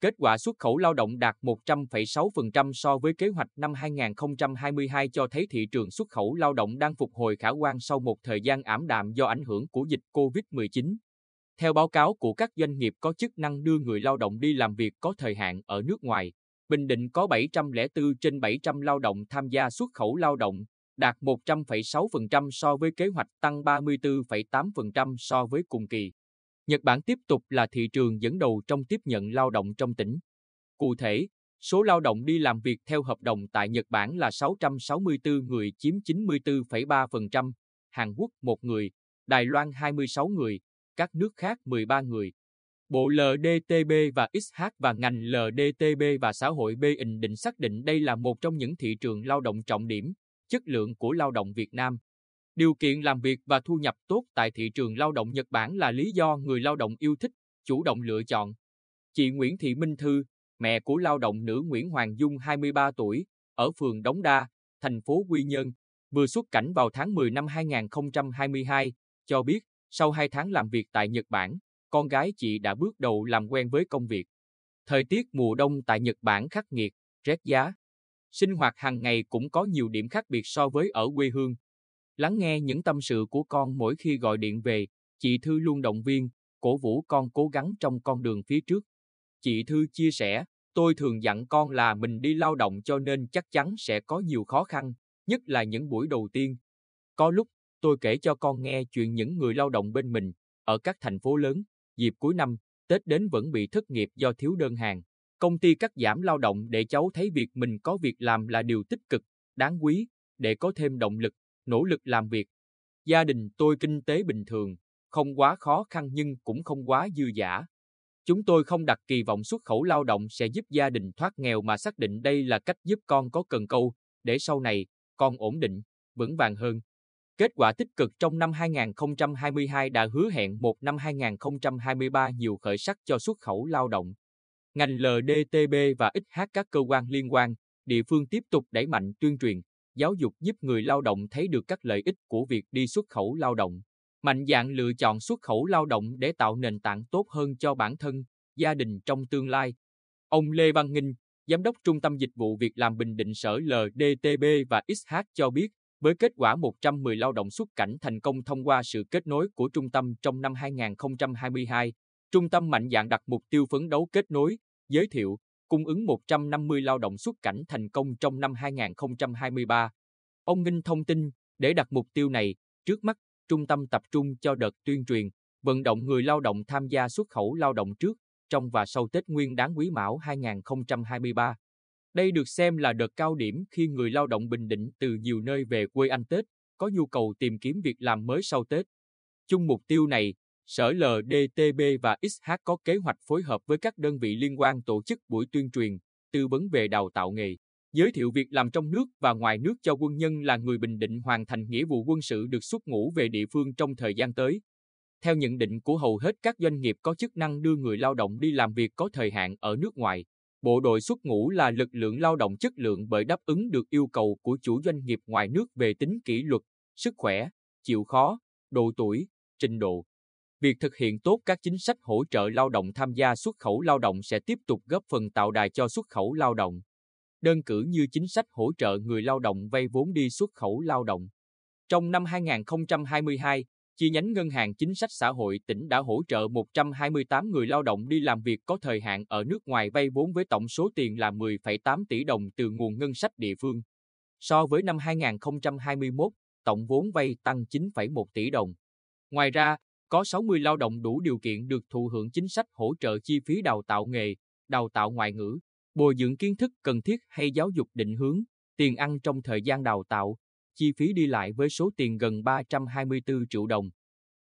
Kết quả xuất khẩu lao động đạt 100,6% so với kế hoạch năm 2022 cho thấy thị trường xuất khẩu lao động đang phục hồi khả quan sau một thời gian ảm đạm do ảnh hưởng của dịch COVID-19. Theo báo cáo của các doanh nghiệp có chức năng đưa người lao động đi làm việc có thời hạn ở nước ngoài, Bình Định có 704 trên 700 lao động tham gia xuất khẩu lao động, đạt 100,6% so với kế hoạch tăng 34,8% so với cùng kỳ. Nhật Bản tiếp tục là thị trường dẫn đầu trong tiếp nhận lao động trong tỉnh. Cụ thể, số lao động đi làm việc theo hợp đồng tại Nhật Bản là 664 người chiếm 94,3%, Hàn Quốc 1 người, Đài Loan 26 người, các nước khác 13 người. Bộ LDTB và XH và ngành LDTB và xã hội B Bình Định xác định đây là một trong những thị trường lao động trọng điểm, chất lượng của lao động Việt Nam. Điều kiện làm việc và thu nhập tốt tại thị trường lao động Nhật Bản là lý do người lao động yêu thích, chủ động lựa chọn. Chị Nguyễn Thị Minh Thư, mẹ của lao động nữ Nguyễn Hoàng Dung 23 tuổi, ở phường Đống Đa, thành phố Quy Nhơn, vừa xuất cảnh vào tháng 10 năm 2022, cho biết sau 2 tháng làm việc tại Nhật Bản, con gái chị đã bước đầu làm quen với công việc. Thời tiết mùa đông tại Nhật Bản khắc nghiệt, rét giá. Sinh hoạt hàng ngày cũng có nhiều điểm khác biệt so với ở quê hương. Lắng nghe những tâm sự của con mỗi khi gọi điện về, chị Thư luôn động viên, cổ vũ con cố gắng trong con đường phía trước. Chị Thư chia sẻ, tôi thường dặn con là mình đi lao động cho nên chắc chắn sẽ có nhiều khó khăn, nhất là những buổi đầu tiên. Có lúc, tôi kể cho con nghe chuyện những người lao động bên mình, ở các thành phố lớn, dịp cuối năm, Tết đến vẫn bị thất nghiệp do thiếu đơn hàng. Công ty cắt giảm lao động để cháu thấy việc mình có việc làm là điều tích cực, đáng quý, để có thêm động lực, nỗ lực làm việc. Gia đình tôi kinh tế bình thường, không quá khó khăn nhưng cũng không quá dư giả. Chúng tôi không đặt kỳ vọng xuất khẩu lao động sẽ giúp gia đình thoát nghèo mà xác định đây là cách giúp con có cần câu, để sau này, con ổn định, vững vàng hơn. Kết quả tích cực trong năm 2022 đã hứa hẹn một năm 2023 nhiều khởi sắc cho xuất khẩu lao động. Ngành LDTB và XH các cơ quan liên quan, địa phương tiếp tục đẩy mạnh tuyên truyền, giáo dục giúp người lao động thấy được các lợi ích của việc đi xuất khẩu lao động. Mạnh dạn lựa chọn xuất khẩu lao động để tạo nền tảng tốt hơn cho bản thân, gia đình trong tương lai. Ông Lê Văn Nghinh, Giám đốc Trung tâm Dịch vụ Việc làm Bình Định Sở LDTB và XH cho biết, với kết quả 110 lao động xuất cảnh thành công thông qua sự kết nối của trung tâm trong năm 2022, trung tâm mạnh dạn đặt mục tiêu phấn đấu kết nối, giới thiệu, cung ứng 150 lao động xuất cảnh thành công trong năm 2023. Ông Ninh thông tin, để đặt mục tiêu này, trước mắt, trung tâm tập trung cho đợt tuyên truyền, vận động người lao động tham gia xuất khẩu lao động trước, trong và sau Tết Nguyên đán Quý Mão 2023. Đây được xem là đợt cao điểm khi người lao động Bình Định từ nhiều nơi về quê ăn Tết, có nhu cầu tìm kiếm việc làm mới sau Tết. Chung mục tiêu này, Sở LDTB và XH có kế hoạch phối hợp với các đơn vị liên quan tổ chức buổi tuyên truyền, tư vấn về đào tạo nghề, giới thiệu việc làm trong nước và ngoài nước cho quân nhân là người Bình Định hoàn thành nghĩa vụ quân sự được xuất ngũ về địa phương trong thời gian tới. Theo nhận định của hầu hết các doanh nghiệp có chức năng đưa người lao động đi làm việc có thời hạn ở nước ngoài, Bộ đội xuất ngũ là lực lượng lao động chất lượng bởi đáp ứng được yêu cầu của chủ doanh nghiệp ngoài nước về tính kỷ luật, sức khỏe, chịu khó, độ tuổi, trình độ. Việc thực hiện tốt các chính sách hỗ trợ lao động tham gia xuất khẩu lao động sẽ tiếp tục góp phần tạo đài cho xuất khẩu lao động. Đơn cử như chính sách hỗ trợ người lao động vay vốn đi xuất khẩu lao động. Trong năm 2022, chi nhánh Ngân hàng Chính sách Xã hội tỉnh đã hỗ trợ 128 người lao động đi làm việc có thời hạn ở nước ngoài vay vốn với tổng số tiền là 10,8 tỷ đồng từ nguồn ngân sách địa phương. So với năm 2021, tổng vốn vay tăng 9,1 tỷ đồng. Ngoài ra, có 60 lao động đủ điều kiện được thụ hưởng chính sách hỗ trợ chi phí đào tạo nghề, đào tạo ngoại ngữ, bồi dưỡng kiến thức cần thiết hay giáo dục định hướng, tiền ăn trong thời gian đào tạo, chi phí đi lại với số tiền gần 324 triệu đồng.